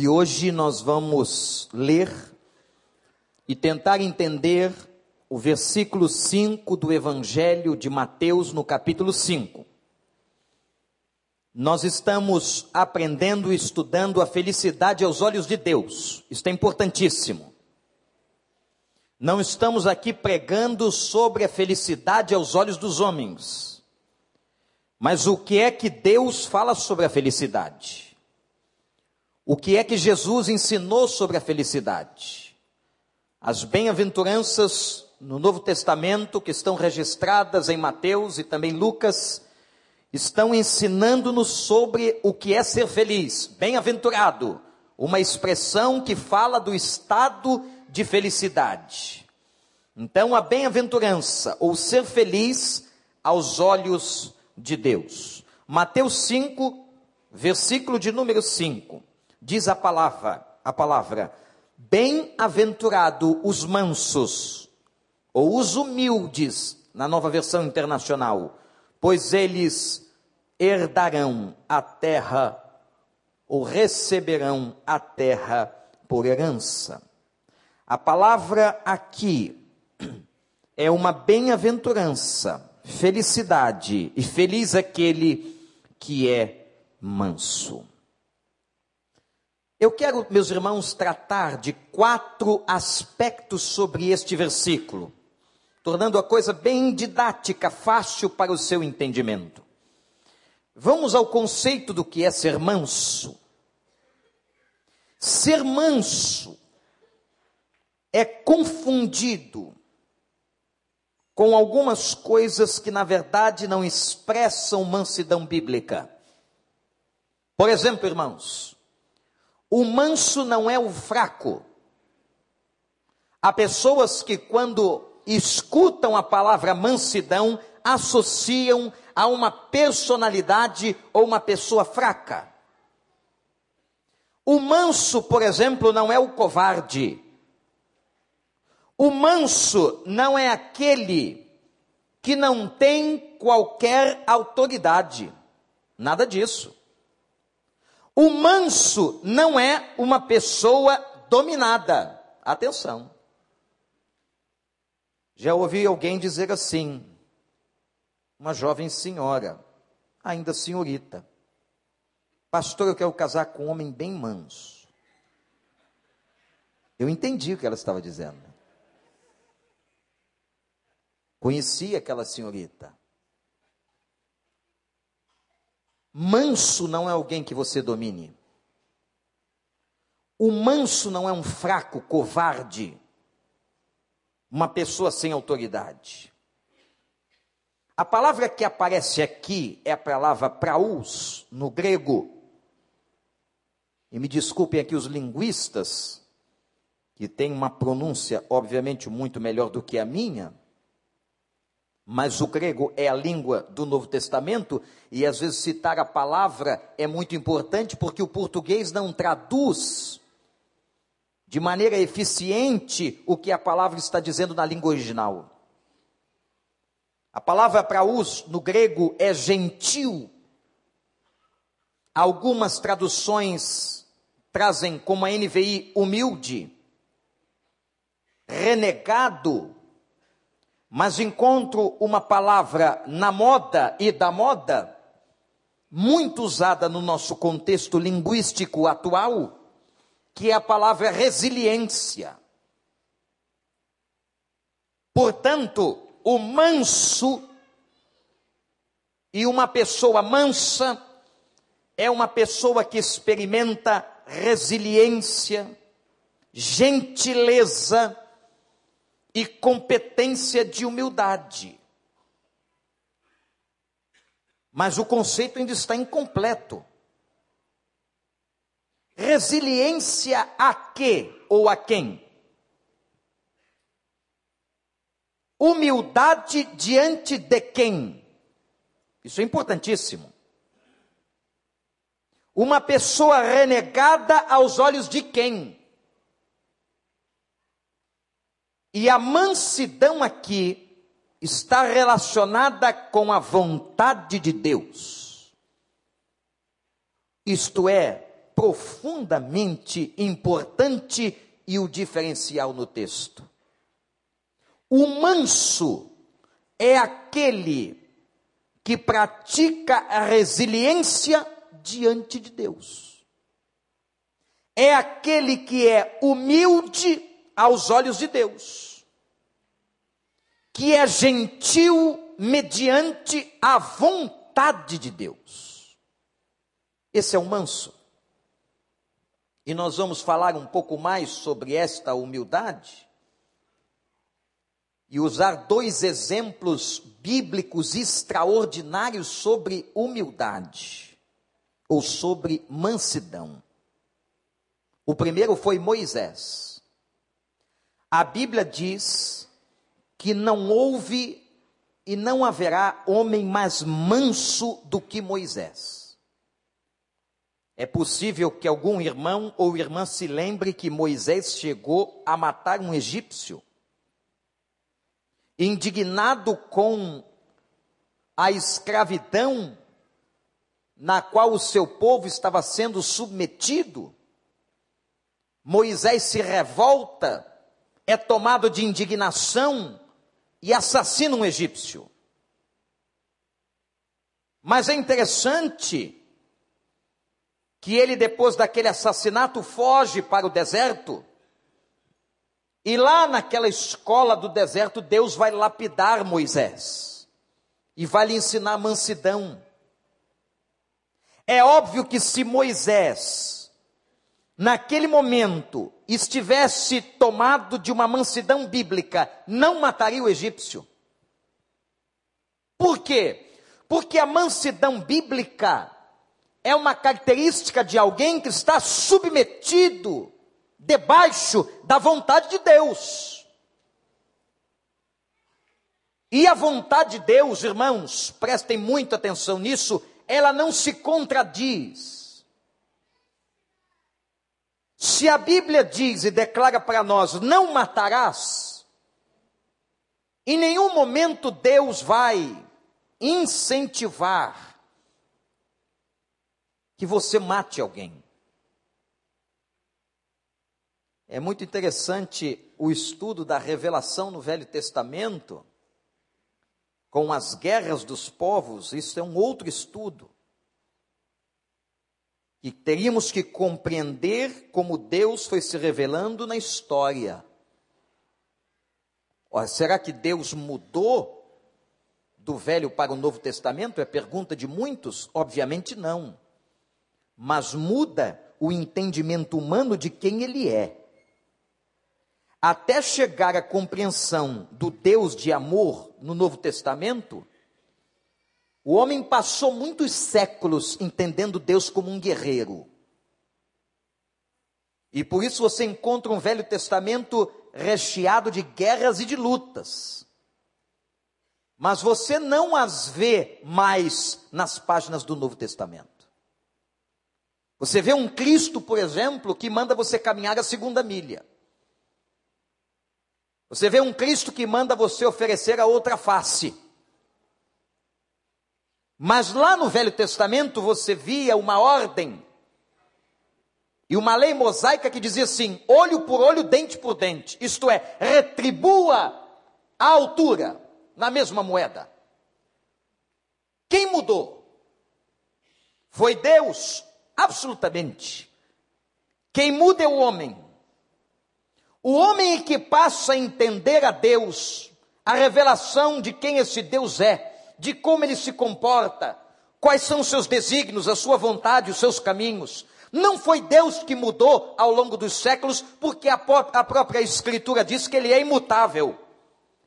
E hoje nós vamos ler e tentar entender o versículo 5 do Evangelho de Mateus, no capítulo 5. Nós estamos aprendendo e estudando a felicidade aos olhos de Deus. Isso é importantíssimo. Não estamos aqui pregando sobre a felicidade aos olhos dos homens. Mas o que é que Deus fala sobre a felicidade? O que é que Jesus ensinou sobre a felicidade? As bem-aventuranças no Novo Testamento, que estão registradas em Mateus e também Lucas, estão ensinando-nos sobre o que é ser feliz, bem-aventurado, uma expressão que fala do estado de felicidade. Então, a bem-aventurança, ou ser feliz aos olhos de Deus. Mateus 5, versículo de número 5, diz a palavra, a palavra: Bem-aventurado os mansos, ou os humildes, na nova versão internacional, pois eles herdarão a terra ou receberão a terra por herança. A palavra aqui é uma bem-aventurança, felicidade, e feliz aquele que é manso. Eu quero, meus irmãos, tratar de quatro aspectos sobre este versículo tornando a coisa bem didática, fácil para o seu entendimento. Vamos ao conceito do que é ser manso. Ser manso é confundido com algumas coisas que na verdade não expressam mansidão bíblica. Por exemplo, irmãos, o manso não é o fraco. Há pessoas que, quando escutam a palavra mansidão, associam a uma personalidade ou uma pessoa fraca. O manso, por exemplo, não é o covarde. O manso não é aquele que não tem qualquer autoridade. Nada disso. O manso não é uma pessoa dominada. Atenção. Já ouvi alguém dizer assim, uma jovem senhora, ainda senhorita, pastor, eu quero casar com um homem bem manso. Eu entendi o que ela estava dizendo. Conheci aquela senhorita. Manso não é alguém que você domine. O manso não é um fraco, covarde uma pessoa sem autoridade. A palavra que aparece aqui é a palavra praus, no grego. E me desculpem aqui os linguistas, que têm uma pronúncia, obviamente, muito melhor do que a minha, mas o grego é a língua do Novo Testamento, e às vezes citar a palavra é muito importante, porque o português não traduz de maneira eficiente o que a palavra está dizendo na língua original. A palavra para us no grego é gentil. Algumas traduções trazem como a NVI humilde, renegado, mas encontro uma palavra na moda e da moda, muito usada no nosso contexto linguístico atual, que é a palavra resiliência. Portanto, o manso e uma pessoa mansa é uma pessoa que experimenta resiliência, gentileza e competência de humildade. Mas o conceito ainda está incompleto. Resiliência a quê ou a quem? Humildade diante de quem? Isso é importantíssimo. Uma pessoa renegada aos olhos de quem? E a mansidão aqui está relacionada com a vontade de Deus. Isto é, profundamente importante e o diferencial no texto. O manso é aquele que pratica a resiliência diante de Deus. É aquele que é humilde aos olhos de Deus, que é gentil mediante a vontade de Deus. Esse é o manso. E nós vamos falar um pouco mais sobre esta humildade e usar dois exemplos bíblicos extraordinários sobre humildade ou sobre mansidão. O primeiro foi Moisés. A Bíblia diz que não houve e não haverá homem mais manso do que Moisés. É possível que algum irmão ou irmã se lembre que Moisés chegou a matar um egípcio indignado com a escravidão na qual o seu povo estava sendo submetido, Moisés se revolta, é tomado de indignação e assassina um egípcio. Mas é interessante que ele, depois daquele assassinato, foge para o deserto e lá naquela escola do deserto, Deus vai lapidar Moisés e vai lhe ensinar mansidão. É óbvio que se Moisés, naquele momento, estivesse tomado de uma mansidão bíblica, não mataria o egípcio. Por quê? Porque a mansidão bíblica é uma característica de alguém que está submetido debaixo da vontade de Deus. E a vontade de Deus, irmãos, prestem muita atenção nisso, ela não se contradiz. Se a Bíblia diz e declara para nós: não matarás, em nenhum momento Deus vai incentivar que você mate alguém. É muito interessante o estudo da revelação no Velho Testamento, com as guerras dos povos, isso é um outro estudo. E teríamos que compreender como Deus foi se revelando na história. Ora, será que Deus mudou do Velho para o Novo Testamento? É pergunta de muitos? Obviamente não. Mas muda o entendimento humano de quem Ele é até chegar à compreensão do Deus de amor no Novo Testamento, o homem passou muitos séculos entendendo Deus como um guerreiro. E por isso você encontra um Velho Testamento recheado de guerras e de lutas. Mas você não as vê mais nas páginas do Novo Testamento. Você vê um Cristo, por exemplo, que manda você caminhar a segunda milha. Você vê um Cristo que manda você oferecer a outra face. Mas lá no Velho Testamento você via uma ordem e uma lei mosaica que dizia assim: olho por olho, dente por dente. Isto é, retribua a altura na mesma moeda. Quem mudou? Foi Deus, absolutamente. Quem muda é o homem. O homem que passa a entender a Deus, a revelação de quem esse Deus é, de como ele se comporta, quais são os seus desígnios, a sua vontade, os seus caminhos. Não foi Deus que mudou ao longo dos séculos, porque a, a própria Escritura diz que ele é imutável.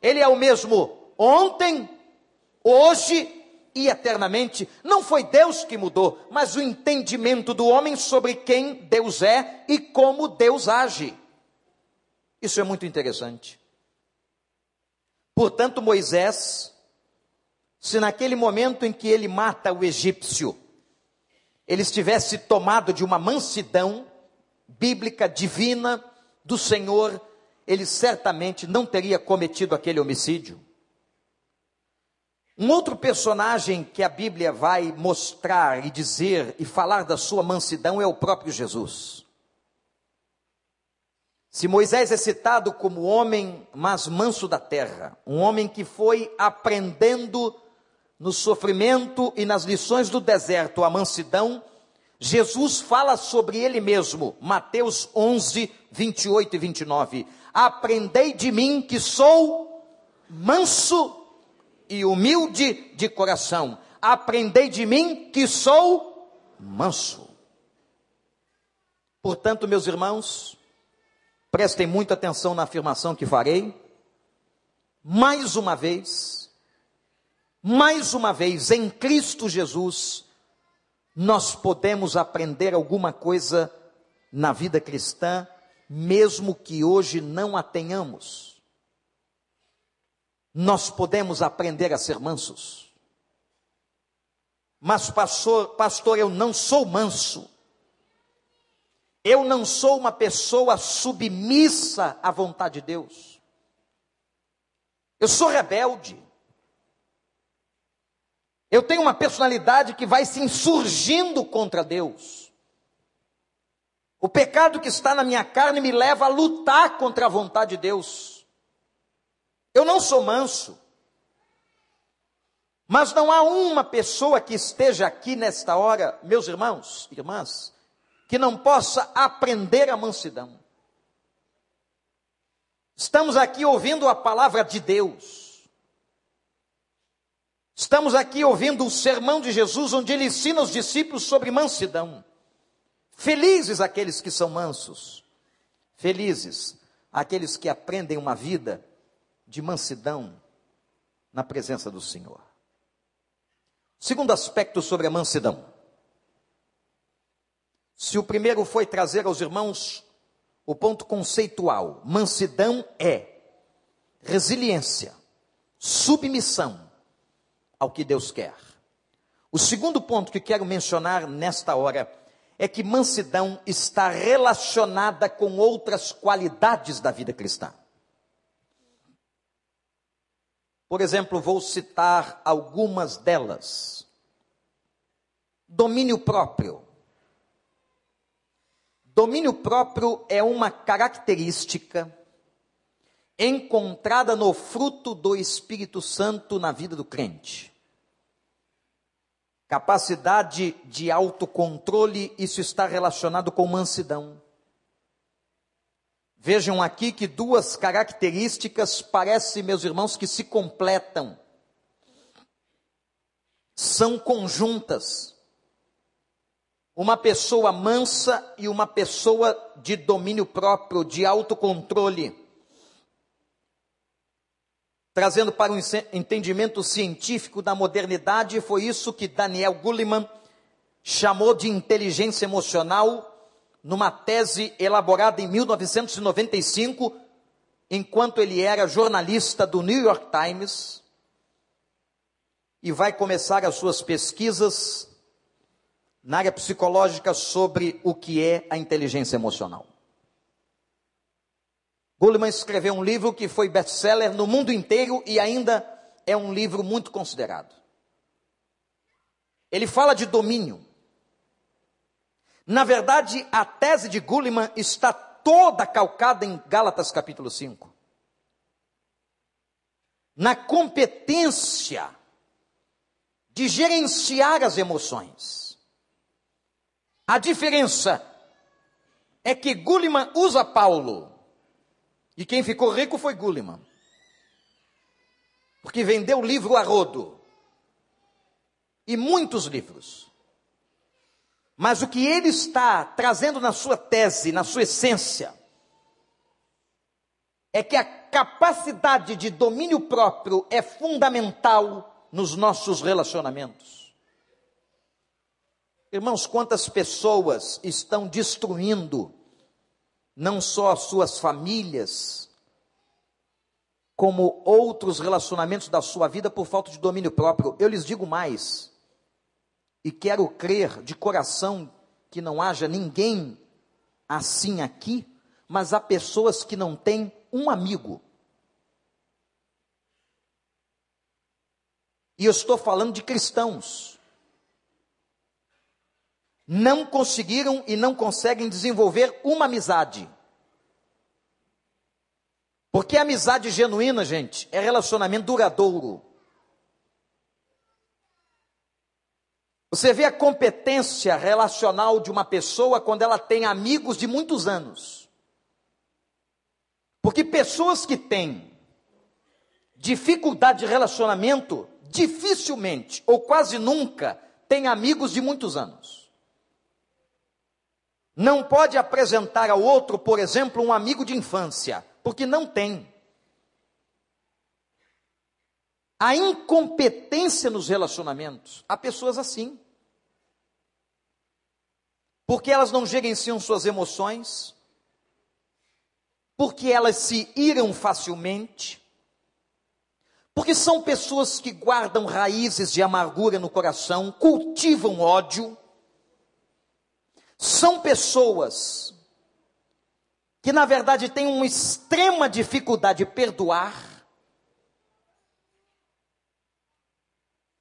Ele é o mesmo ontem, hoje e eternamente. Não foi Deus que mudou, mas o entendimento do homem sobre quem Deus é e como Deus age. Isso é muito interessante. Portanto, Moisés, se naquele momento em que ele mata o egípcio, ele estivesse tomado de uma mansidão bíblica, divina do Senhor, ele certamente não teria cometido aquele homicídio. Um outro personagem que a Bíblia vai mostrar e dizer e falar da sua mansidão é o próprio Jesus. Se Moisés é citado como homem mais manso da terra, um homem que foi aprendendo no sofrimento e nas lições do deserto a mansidão, Jesus fala sobre ele mesmo, Mateus 11, 28 e 29. Aprendei de mim que sou manso e humilde de coração. Aprendei de mim que sou manso. Portanto, meus irmãos, prestem muita atenção na afirmação que farei. Mais uma vez, mais uma vez, em Cristo Jesus, nós podemos aprender alguma coisa na vida cristã, mesmo que hoje não a tenhamos nós podemos aprender a ser mansos. Mas, pastor, pastor, eu não sou manso. Eu não sou uma pessoa submissa à vontade de Deus. Eu sou rebelde. Eu tenho uma personalidade que vai se insurgindo contra Deus. O pecado que está na minha carne me leva a lutar contra a vontade de Deus. Eu não sou manso. Mas não há uma pessoa que esteja aqui nesta hora, meus irmãos, irmãs, que não possa aprender a mansidão. Estamos aqui ouvindo a palavra de Deus. Estamos aqui ouvindo o sermão de Jesus, onde ele ensina os discípulos sobre mansidão. Felizes aqueles que são mansos. Felizes aqueles que aprendem uma vida de mansidão na presença do Senhor. Segundo aspecto sobre a mansidão. Se o primeiro foi trazer aos irmãos o ponto conceitual, mansidão é resiliência, submissão ao que Deus quer. O segundo ponto que quero mencionar nesta hora é que mansidão está relacionada com outras qualidades da vida cristã. Por exemplo, vou citar algumas delas. Domínio próprio. Domínio próprio é uma característica encontrada no fruto do Espírito Santo na vida do crente. Capacidade de autocontrole, isso está relacionado com mansidão. Vejam aqui que duas características parecem, meus irmãos, que se completam. São conjuntas. Uma pessoa mansa e uma pessoa de domínio próprio, de autocontrole. Trazendo para um entendimento científico da modernidade, foi isso que Daniel Goleman chamou de inteligência emocional numa tese elaborada em 1995, enquanto ele era jornalista do New York Times, e vai começar as suas pesquisas na área psicológica sobre o que é a inteligência emocional. Goleman escreveu um livro que foi best-seller no mundo inteiro e ainda é um livro muito considerado. Ele fala de domínio. Na verdade, a tese de Gulliman está toda calcada em Gálatas capítulo 5. Na competência de gerenciar as emoções. A diferença é que Gulliman usa Paulo. E quem ficou rico foi Gulliman. Porque vendeu o livro a rodo. E muitos livros. Mas o que ele está trazendo na sua tese, na sua essência, é que a capacidade de domínio próprio é fundamental nos nossos relacionamentos. Irmãos, quantas pessoas estão destruindo não só as suas famílias, como outros relacionamentos da sua vida por falta de domínio próprio. Eu lhes digo mais: e quero crer de coração que não haja ninguém assim aqui, mas há pessoas que não têm um amigo. e eu estou falando de cristãos, não conseguiram e não conseguem desenvolver uma amizade. Porque a amizade genuína, gente, é relacionamento duradouro. Você vê a competência relacional de uma pessoa quando ela tem amigos de muitos anos. Porque pessoas que têm dificuldade de relacionamento, dificilmente ou quase nunca têm amigos de muitos anos. Não pode apresentar ao outro, por exemplo, um amigo de infância porque não tem. A incompetência nos relacionamentos, há pessoas assim. Porque elas não gerenciam suas emoções, porque elas se iram facilmente, porque são pessoas que guardam raízes de amargura no coração, cultivam ódio, são pessoas que na verdade tem uma extrema dificuldade de perdoar.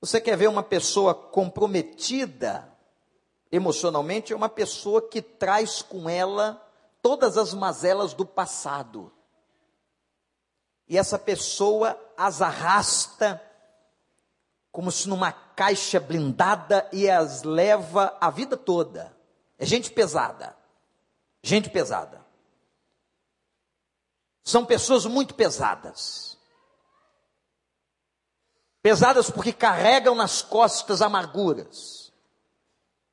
Você quer ver uma pessoa comprometida emocionalmente? É uma pessoa que traz com ela todas as mazelas do passado. E essa pessoa as arrasta como se numa caixa blindada e as leva a vida toda. É gente pesada. Gente pesada. São pessoas muito pesadas. Pesadas porque carregam nas costas amarguras.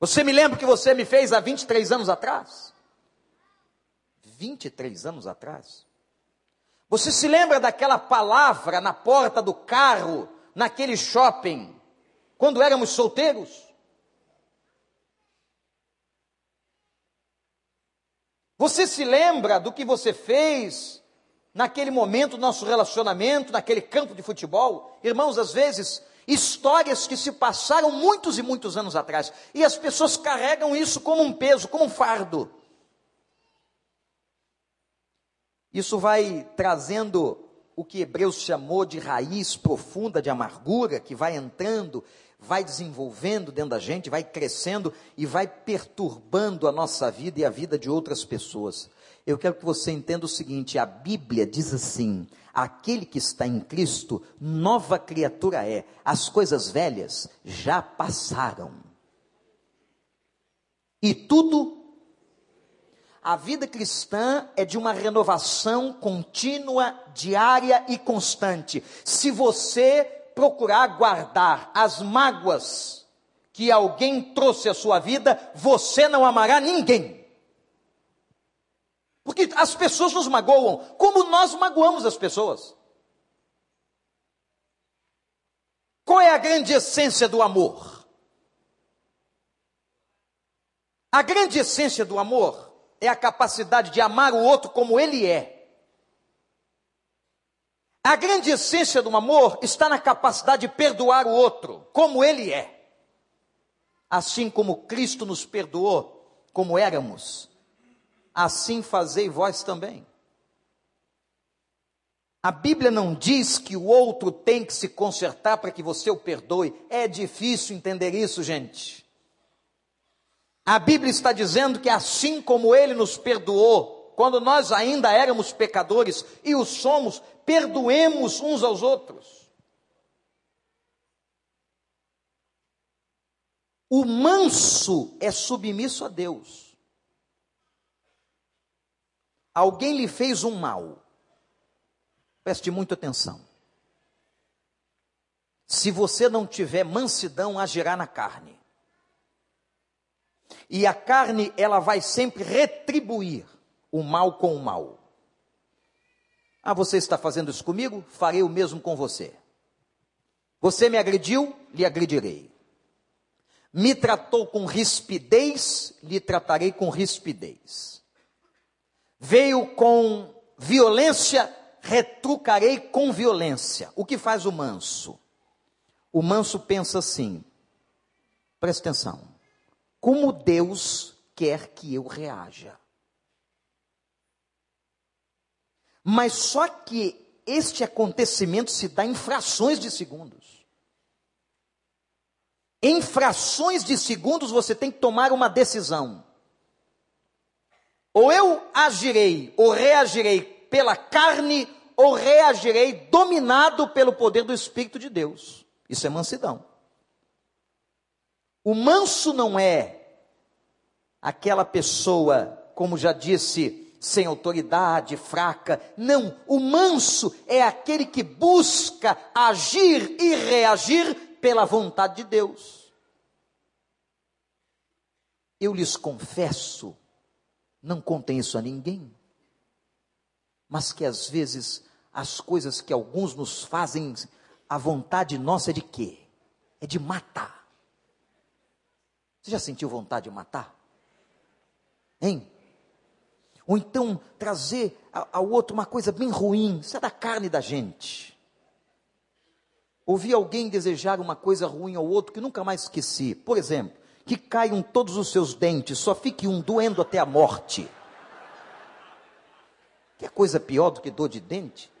Você me lembra que você me fez há 23 anos atrás? 23 anos atrás? Você se lembra daquela palavra na porta do carro, naquele shopping, quando éramos solteiros? Você se lembra do que você fez naquele momento do nosso relacionamento, naquele campo de futebol. Irmãos, às vezes, histórias que se passaram muitos e muitos anos atrás, e as pessoas carregam isso como um peso, como um fardo. Isso vai trazendo o que Hebreus chamou de raiz profunda de amargura, que vai entrando, vai desenvolvendo dentro da gente, vai crescendo e vai perturbando a nossa vida e a vida de outras pessoas eu quero que você entenda o seguinte: a Bíblia diz assim: aquele que está em Cristo, nova criatura é, as coisas velhas já passaram. E tudo. A vida cristã é de uma renovação contínua, diária e constante. Se você procurar guardar as mágoas que alguém trouxe à sua vida, você não amará ninguém. Porque as pessoas nos magoam, como nós magoamos as pessoas. Qual é a grande essência do amor? A grande essência do amor é a capacidade de amar o outro como ele é. A grande essência do amor está na capacidade de perdoar o outro como ele é. Assim como Cristo nos perdoou como éramos assim fazei vós também. A Bíblia não diz que o outro tem que se consertar para que você o perdoe. É difícil entender isso, gente. A Bíblia está dizendo que assim como ele nos perdoou, quando nós ainda éramos pecadores e o somos, perdoemos uns aos outros. O manso é submisso a Deus alguém lhe fez um mal, preste muita atenção. Se você não tiver mansidão, agirá na carne. E a carne, ela vai sempre retribuir o mal com o mal. Ah, você está fazendo isso comigo? Farei o mesmo com você. Você me agrediu? Lhe agredirei. Me tratou com rispidez? Lhe tratarei com rispidez veio com violência, retrucarei com violência. O que faz o manso? O manso pensa assim: presta atenção, como Deus quer que eu reaja. Mas só que este acontecimento se dá em frações de segundos. Em frações de segundos você tem que tomar uma decisão. Ou eu agirei, ou reagirei pela carne, ou reagirei dominado pelo poder do Espírito de Deus. Isso é mansidão. O manso não é aquela pessoa, como já disse, sem autoridade, fraca. Não, o manso é aquele que busca agir e reagir pela vontade de Deus. Eu lhes confesso, não contem isso a ninguém, mas que às vezes as coisas que alguns nos fazem, a vontade nossa é de quê? É de matar. Você já sentiu vontade de matar? Hein? Ou então trazer ao outro uma coisa bem ruim, isso é da carne da gente. Ouvi alguém desejar uma coisa ruim ao outro que nunca mais esqueci. Por exemplo, que caiam todos os seus dentes, só fique um doendo até a morte. Que é coisa pior do que dor de dente?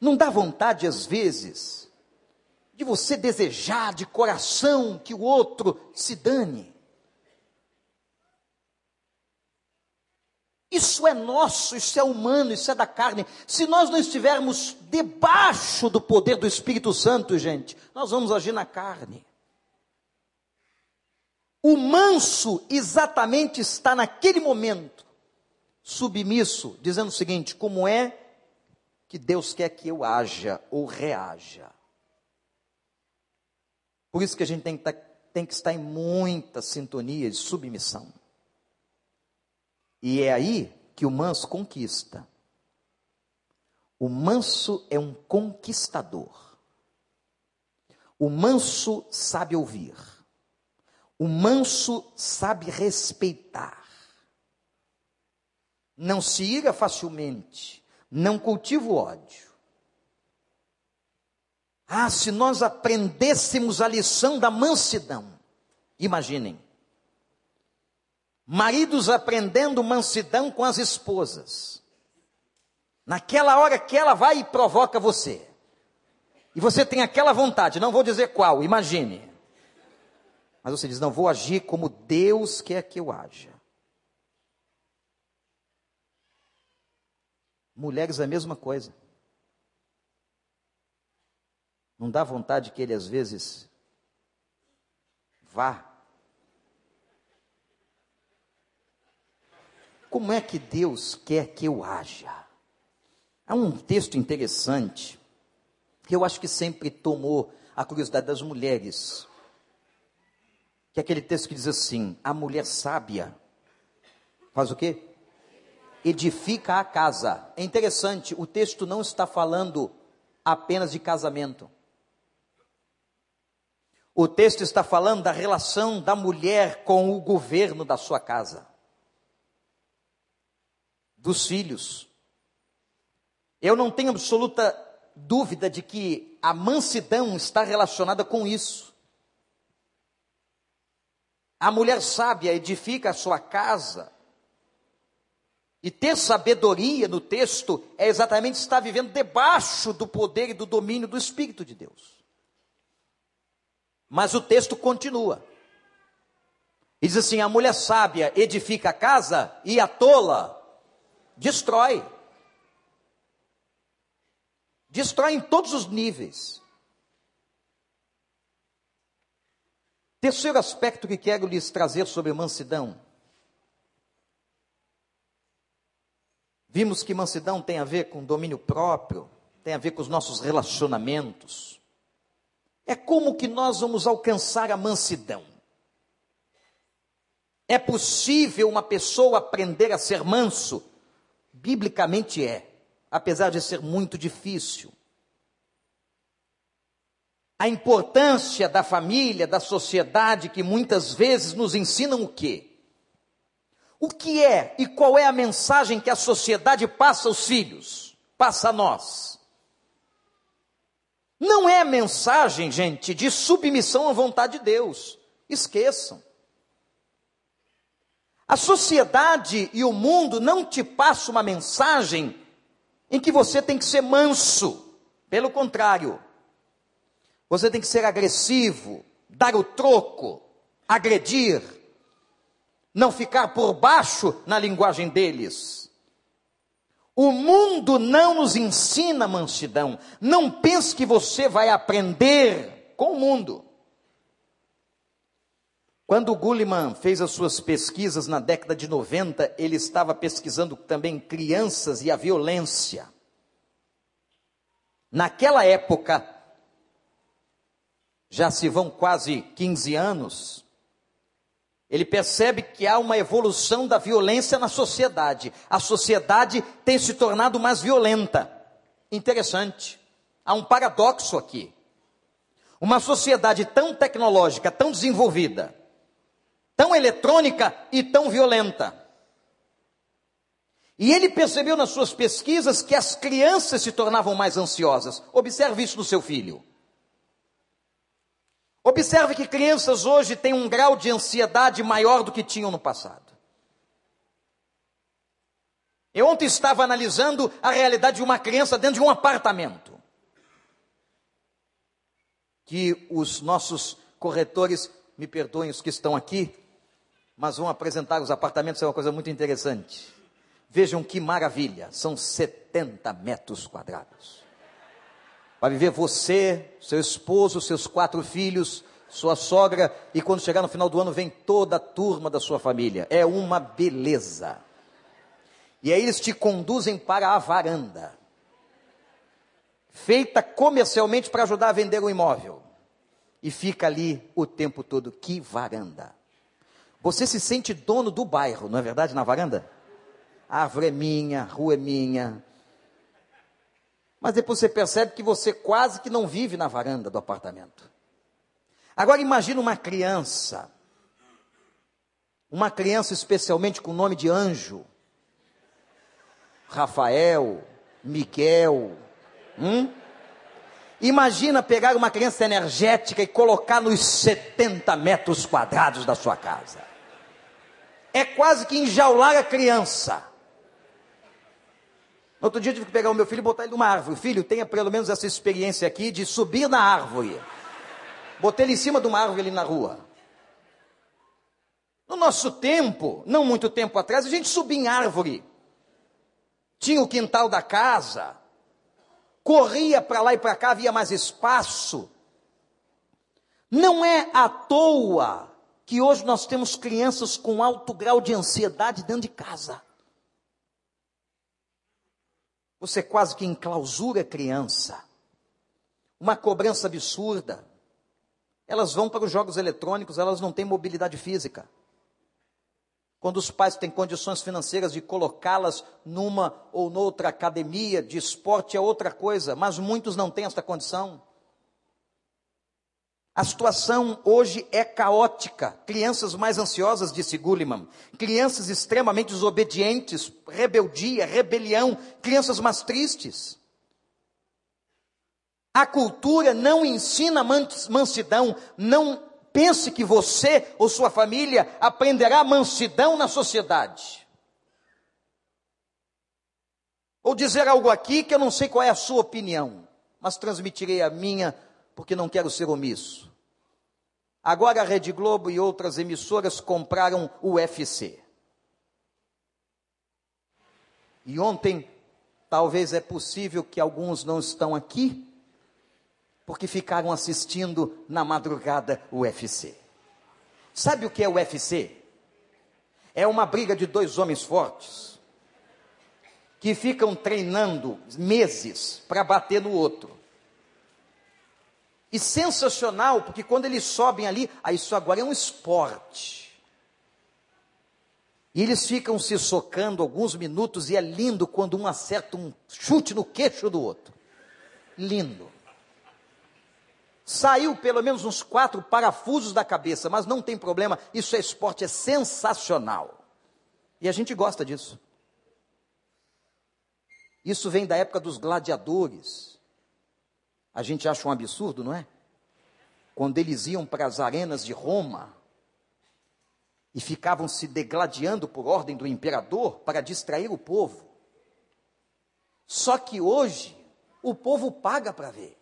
Não dá vontade, às vezes, de você desejar de coração que o outro se dane. Isso é nosso, isso é humano, isso é da carne. Se nós não estivermos debaixo do poder do Espírito Santo, gente, nós vamos agir na carne. O manso exatamente está naquele momento, submisso, dizendo o seguinte: como é que Deus quer que eu haja ou reaja? Por isso que a gente tem que, estar, tem que estar em muita sintonia de submissão. E é aí que o manso conquista. O manso é um conquistador. O manso sabe ouvir. O manso sabe respeitar. Não se ira facilmente. Não cultiva o ódio. Ah, se nós aprendêssemos a lição da mansidão. Imaginem. Maridos aprendendo mansidão com as esposas. Naquela hora que ela vai e provoca você. E você tem aquela vontade, não vou dizer qual, imagine. Mas você diz: não, vou agir como Deus quer que eu haja. Mulheres a mesma coisa. Não dá vontade que ele às vezes vá Como é que Deus quer que eu haja? Há um texto interessante que eu acho que sempre tomou a curiosidade das mulheres. Que é aquele texto que diz assim: a mulher sábia faz o quê? Edifica a casa. É interessante, o texto não está falando apenas de casamento. O texto está falando da relação da mulher com o governo da sua casa dos filhos. Eu não tenho absoluta dúvida de que a mansidão está relacionada com isso. A mulher sábia edifica a sua casa. E ter sabedoria no texto é exatamente estar vivendo debaixo do poder e do domínio do Espírito de Deus. Mas o texto continua. E diz assim: a mulher sábia edifica a casa e a tola destrói. Destrói em todos os níveis. Terceiro aspecto que quero lhes trazer sobre mansidão. Vimos que mansidão tem a ver com domínio próprio, tem a ver com os nossos relacionamentos. É como que nós vamos alcançar a mansidão? É possível uma pessoa aprender a ser manso Biblicamente é, apesar de ser muito difícil. A importância da família, da sociedade, que muitas vezes nos ensinam o quê? O que é e qual é a mensagem que a sociedade passa aos filhos, passa a nós? Não é mensagem, gente, de submissão à vontade de Deus. Esqueçam. A sociedade e o mundo não te passam uma mensagem em que você tem que ser manso. Pelo contrário, Você tem que ser agressivo, dar o troco, agredir, não ficar por baixo na linguagem deles. O mundo não nos ensina mansidão. Não pense que você vai aprender com o mundo. Quando Gulliman fez as suas pesquisas na década de 90, ele estava pesquisando também crianças e a violência. Naquela época, já se vão quase 15 anos, ele percebe que há uma evolução da violência na sociedade. A sociedade tem se tornado mais violenta. Interessante. Há um paradoxo aqui. Uma sociedade tão tecnológica, tão desenvolvida, tão eletrônica e tão violenta. E ele percebeu nas suas pesquisas que as crianças se tornavam mais ansiosas. Observe isso no seu filho. Observe que crianças hoje têm um grau de ansiedade maior do que tinham no passado. Eu ontem estava analisando a realidade de uma criança dentro de um apartamento. Que os nossos corretores, me perdoem os que estão aqui, mas vão apresentar os apartamentos, é uma coisa muito interessante. Vejam que maravilha, são 70 metros quadrados. Vai viver você, seu esposo, seus quatro filhos, sua sogra, e quando chegar no final do ano, vem toda a turma da sua família. É uma beleza. E aí eles te conduzem para a varanda, feita comercialmente para ajudar a vender o imóvel. E fica ali o tempo todo. Que varanda! Você se sente dono do bairro, não é verdade, na varanda? A árvore é minha, a rua é minha. Mas depois você percebe que você quase que não vive na varanda do apartamento. Agora imagine uma criança, uma criança especialmente com o nome de anjo, Rafael, Miguel, hum? Imagina pegar uma criança energética e colocar nos 70 metros quadrados da sua casa é quase que enjaular a criança. Outro dia eu tive que pegar o meu filho e botar ele numa árvore. Filho, tenha pelo menos essa experiência aqui de subir na árvore. Botei ele em cima de uma árvore ali na rua. No nosso tempo, não muito tempo atrás, a gente subia em árvore. Tinha o quintal da casa. Corria para lá e para cá, havia mais espaço. Não é à toa que hoje nós temos crianças com alto grau de ansiedade dentro de casa. Você quase que enclausura a criança. Uma cobrança absurda. Elas vão para os jogos eletrônicos, elas não têm mobilidade física. Quando os pais têm condições financeiras de colocá-las numa ou noutra academia de esporte é outra coisa, mas muitos não têm esta condição. A situação hoje é caótica. Crianças mais ansiosas, disse Gulliman. Crianças extremamente desobedientes, rebeldia, rebelião. Crianças mais tristes. A cultura não ensina mansidão. Não pense que você ou sua família aprenderá mansidão na sociedade. Ou dizer algo aqui que eu não sei qual é a sua opinião, mas transmitirei a minha porque não quero ser omisso. Agora a Rede Globo e outras emissoras compraram o UFC. E ontem, talvez é possível que alguns não estão aqui, porque ficaram assistindo na madrugada o UFC. Sabe o que é o UFC? É uma briga de dois homens fortes que ficam treinando meses para bater no outro. E sensacional, porque quando eles sobem ali, isso agora é um esporte. E eles ficam se socando alguns minutos e é lindo quando um acerta um chute no queixo do outro. Lindo. Saiu pelo menos uns quatro parafusos da cabeça, mas não tem problema, isso é esporte, é sensacional. E a gente gosta disso. Isso vem da época dos gladiadores. A gente acha um absurdo, não é? Quando eles iam para as arenas de Roma e ficavam se degladiando por ordem do imperador para distrair o povo. Só que hoje o povo paga para ver.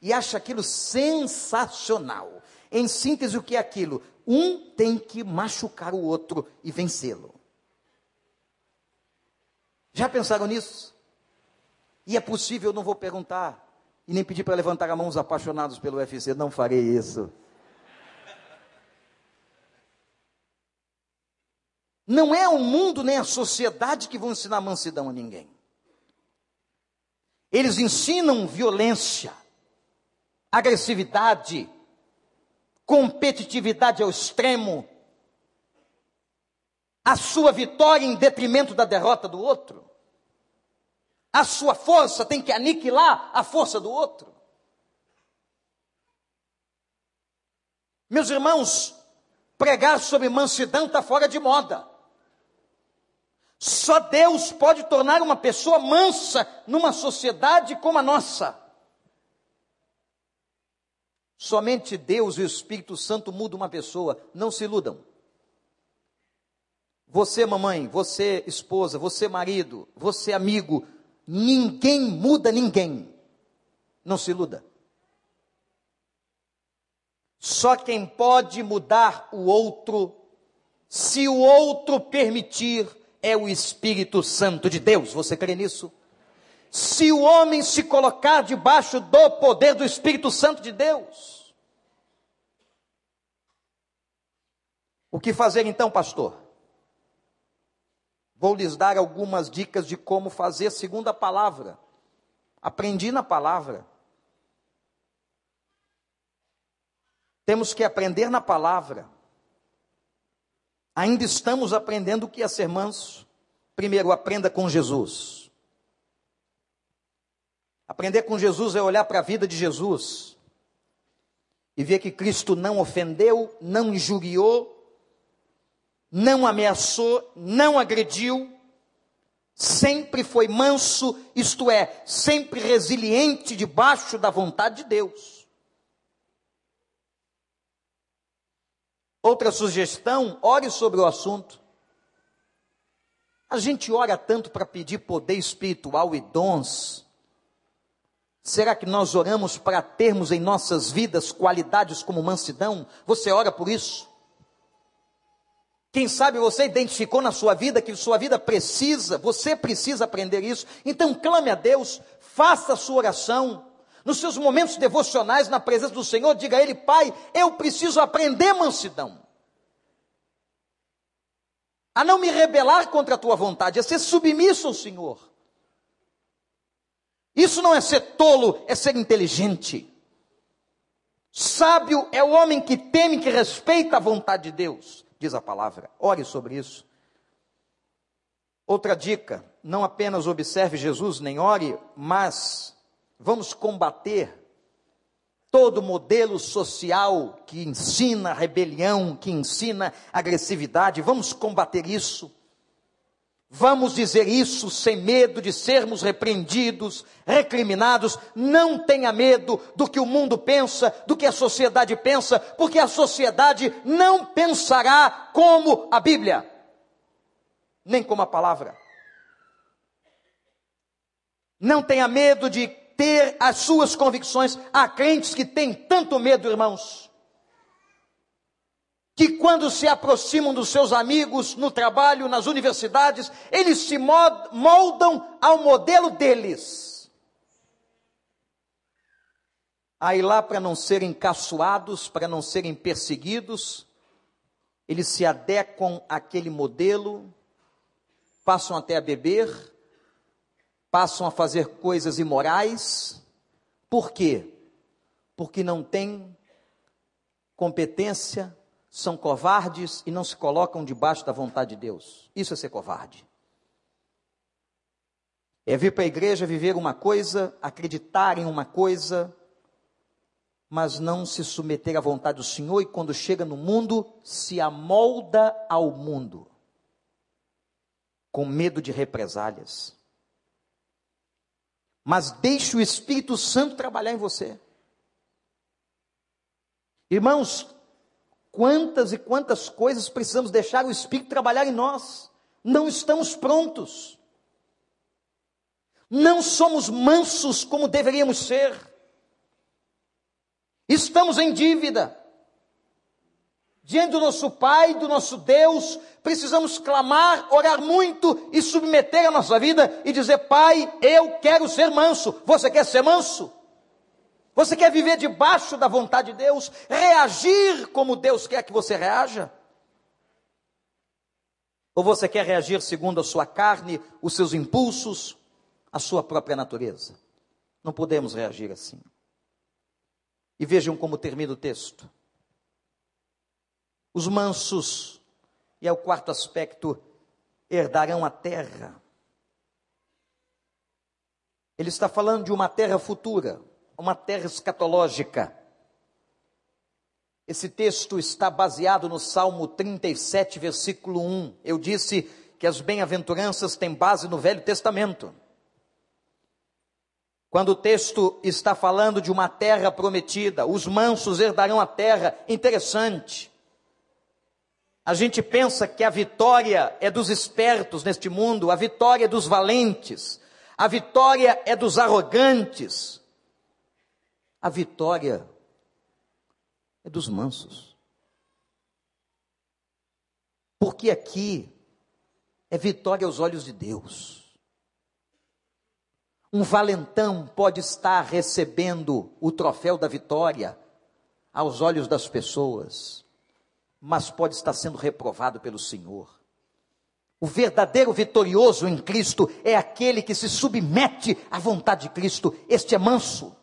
e acha aquilo sensacional. Em síntese, o que é aquilo? Um tem que machucar o outro e vencê-lo. Já pensaram nisso? E é possível, eu não vou perguntar, e nem pedir para levantar a mão os apaixonados pelo UFC, não farei isso. Não é o mundo nem a sociedade que vão ensinar mansidão a ninguém. Eles ensinam violência, agressividade, competitividade ao extremo, a sua vitória em detrimento da derrota do outro. A sua força tem que aniquilar a força do outro. Meus irmãos, pregar sobre mansidão está fora de moda. Só Deus pode tornar uma pessoa mansa numa sociedade como a nossa. Somente Deus e o Espírito Santo mudam uma pessoa, não se iludam. Você, mamãe, você, esposa, você, marido, você, amigo, ninguém muda ninguém. Não se iluda. Só quem pode mudar o outro, se o outro permitir, é o Espírito Santo de Deus. Você crê nisso? Se o homem se colocar debaixo do poder do Espírito Santo de Deus. O que fazer então, pastor? Vou lhes dar algumas dicas de como fazer segundo a palavra. Aprendi na palavra. Temos que aprender na palavra. Ainda estamos aprendendo o que é ser manso. Primeiro, aprenda com Jesus. Aprender com Jesus é olhar para a vida de Jesus e ver que Cristo não ofendeu, não injuriou, não ameaçou, não agrediu, sempre foi manso, isto é, sempre resiliente debaixo da vontade de Deus. Outra sugestão, ore sobre o assunto. A gente ora tanto para pedir poder espiritual e dons. Será que nós oramos para termos em nossas vidas qualidades como mansidão? Você ora por isso? Quem sabe você identificou na sua vida que sua vida precisa, você precisa aprender isso. Então clame a Deus, faça a sua oração. Nos seus momentos devocionais na presença do Senhor, diga a Ele, Pai, eu preciso aprender mansidão. A não me rebelar contra a tua vontade, a ser submisso ao Senhor. Isso não é ser tolo, é ser inteligente. Sábio é o homem que teme, que respeita a vontade de Deus, diz a palavra. Ore sobre isso. Outra dica: não apenas observe Jesus, nem ore, mas vamos combater todo modelo social que ensina rebelião, que ensina agressividade. Vamos combater isso. Vamos dizer isso sem medo de sermos repreendidos, recriminados. Não tenha medo do que o mundo pensa, do que a sociedade pensa, porque a sociedade não pensará como a Bíblia, nem como a palavra. Não tenha medo de ter as suas convicções. Há crentes que têm tanto medo, irmãos, que quando se aproximam dos seus amigos no trabalho, nas universidades, eles se moldam ao modelo deles. Aí lá para não serem caçoados, para não serem perseguidos, eles se adequam àquele modelo, passam até a beber, passam a fazer coisas imorais. Por quê? Porque não têm competência, são covardes e não se colocam debaixo da vontade de Deus. Isso é ser covarde. É vir para a igreja viver uma coisa, acreditar em uma coisa, mas não se submeter à vontade do Senhor e quando chega no mundo, se amolda ao mundo, com medo de represálias mas deixe o Espírito Santo trabalhar em você. Irmãos, quantas e quantas coisas precisamos deixar o Espírito trabalhar em nós? Não estamos prontos. Não somos mansos como deveríamos ser. Estamos em dívida. Diante do nosso Pai, do nosso Deus, precisamos clamar, orar muito e submeter a nossa vida e dizer: Pai, eu quero ser manso. Você quer ser manso? Você quer viver debaixo da vontade de Deus? Reagir como Deus quer que você reaja? Ou você quer reagir segundo a sua carne, os seus impulsos, a sua própria natureza? Não podemos reagir assim. E vejam como termina o texto. Os mansos, e é o quarto aspecto, herdarão a terra. Ele está falando de uma terra futura, uma terra escatológica. Esse texto está baseado no Salmo 37, versículo 1. Eu disse que as bem-aventuranças têm base no Velho Testamento. Quando o texto está falando de uma terra prometida, os mansos herdarão a terra, interessante. A gente pensa que a vitória é dos espertos neste mundo, a vitória é dos valentes, a vitória é dos arrogantes. A vitória é dos mansos. Porque aqui é vitória aos olhos de Deus. Um valentão pode estar recebendo o troféu da vitória aos olhos das pessoas, mas pode estar sendo reprovado pelo Senhor. O verdadeiro vitorioso em Cristo é aquele que se submete à vontade de Cristo. Este é manso.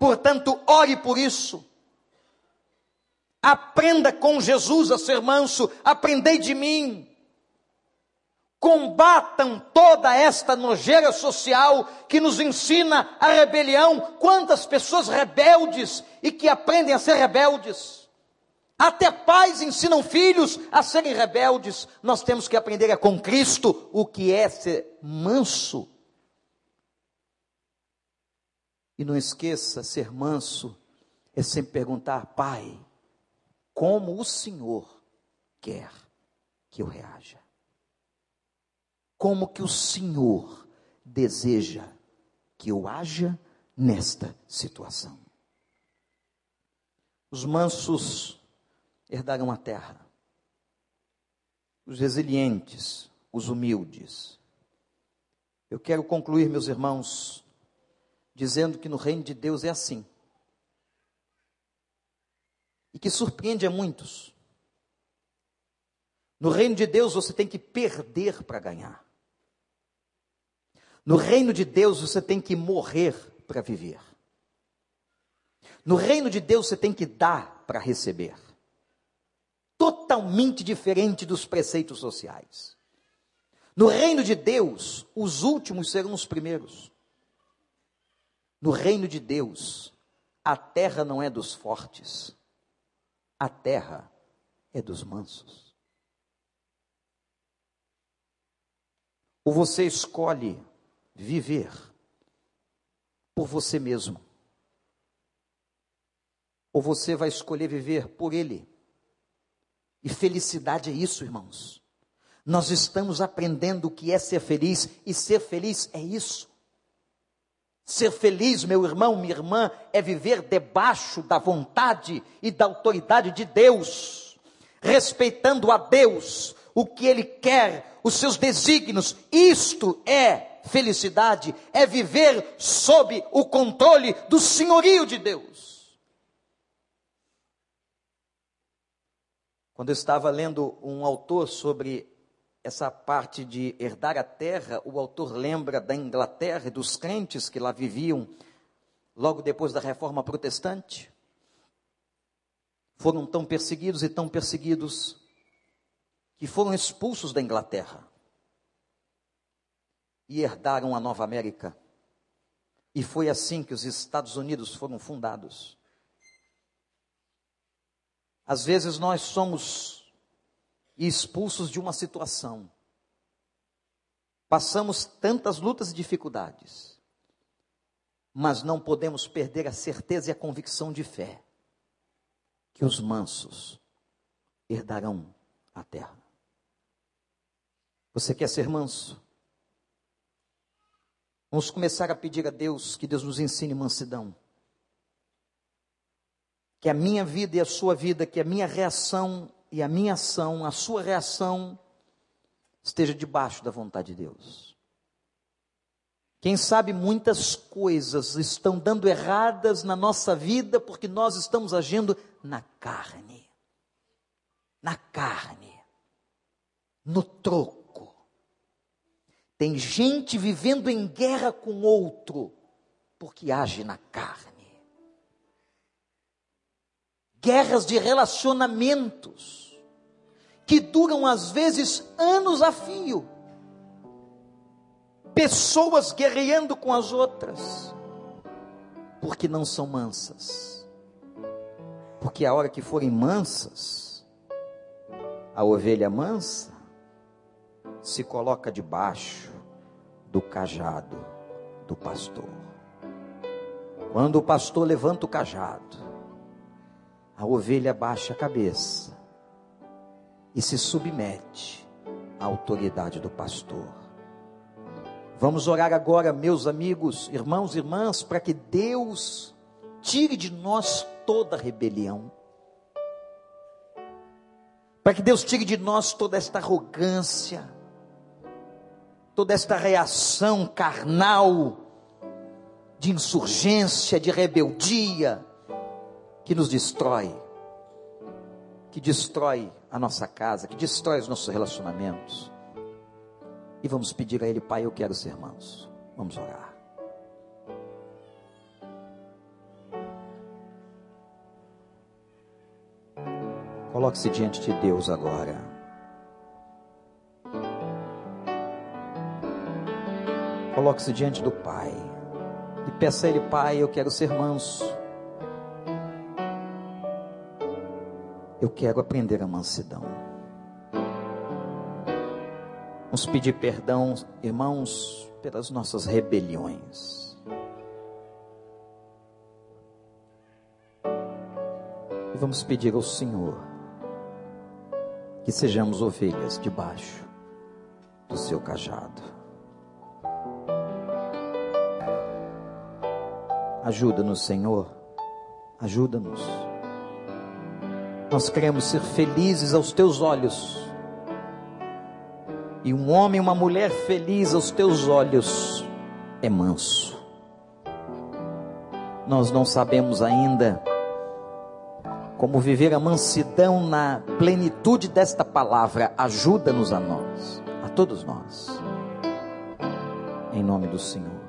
Portanto, ore por isso. Aprenda com Jesus a ser manso. Aprendei de mim combatam toda esta nojeira social que nos ensina a rebelião. Quantas pessoas rebeldes e que aprendem a ser rebeldes. Até pais ensinam filhos a serem rebeldes. Nós temos que aprender a com Cristo o que é ser manso. E não esqueça, ser manso é sempre perguntar, Pai, como o Senhor quer que eu reaja? como que o Senhor deseja que eu haja nesta situação. Os mansos herdarão a terra, os resilientes, os humildes. Eu quero concluir, meus irmãos, dizendo que no reino de Deus é assim. E que surpreende a muitos. No reino de Deus você tem que perder para ganhar. No reino de Deus você tem que morrer para viver. No reino de Deus você tem que dar para receber. Totalmente diferente dos preceitos sociais. No reino de Deus, os últimos serão os primeiros. No reino de Deus, a terra não é dos fortes, a terra é dos mansos. Ou você escolhe viver por você mesmo. Ou você vai escolher viver por Ele. E felicidade é isso, irmãos. Nós estamos aprendendo o que é ser feliz, e ser feliz é isso. Ser feliz, meu irmão, minha irmã, é viver debaixo da vontade e da autoridade de Deus, respeitando a Deus, o que Ele quer, os seus desígnios. Isto é felicidade é viver sob o controle do senhorio de Deus. Quando eu estava lendo um autor sobre essa parte de herdar a terra, o autor lembra da Inglaterra e dos crentes que lá viviam logo depois da reforma protestante. Foram tão perseguidos e tão perseguidos que foram expulsos da Inglaterra e herdaram a Nova América. E foi assim que os Estados Unidos foram fundados. Às vezes nós somos expulsos de uma situação. Passamos tantas lutas e dificuldades, mas não podemos perder a certeza e a convicção de fé que os mansos herdarão a terra. Você quer ser manso? Vamos começar a pedir a Deus que Deus nos ensine mansidão. Que a minha vida e a sua vida, que a minha reação e a minha ação, a sua reação, esteja debaixo da vontade de Deus. Quem sabe muitas coisas estão dando erradas na nossa vida porque nós estamos agindo na carne. Na carne. No troco. Tem gente vivendo em guerra com outro porque age na carne. Guerras de relacionamentos que duram às vezes anos a fio pessoas guerreando com as outras, porque não são mansas. Porque a hora que forem mansas, a ovelha mansa se coloca debaixo do cajado do pastor. Quando o pastor levanta o cajado, a ovelha baixa a cabeça e se submete à autoridade do pastor. Vamos orar agora, meus amigos, irmãos e irmãs, para que Deus tire de nós toda rebelião. Para que Deus tire de nós toda esta arrogância, toda esta reação carnal, de insurgência, de rebeldia, que nos destrói, que destrói a nossa casa, que destrói os nossos relacionamentos. E vamos pedir a Ele, Pai, eu quero ser manso. Vamos orar. Coloque-se diante de Deus agora. Coloque-se diante do Pai. E peça a Ele, Pai, eu quero ser manso. Eu quero aprender a mansidão. Vamos pedir perdão, irmãos, pelas nossas rebeliões. E vamos pedir ao Senhor que sejamos ovelhas debaixo do seu cajado. Ajuda-nos, Senhor. Ajuda-nos. Nós queremos ser felizes aos teus olhos e um homem, uma mulher feliz aos teus olhos é manso. Nós não sabemos ainda como viver a mansidão na plenitude desta palavra. Ajuda-nos a nós, a todos nós. Em nome do Senhor.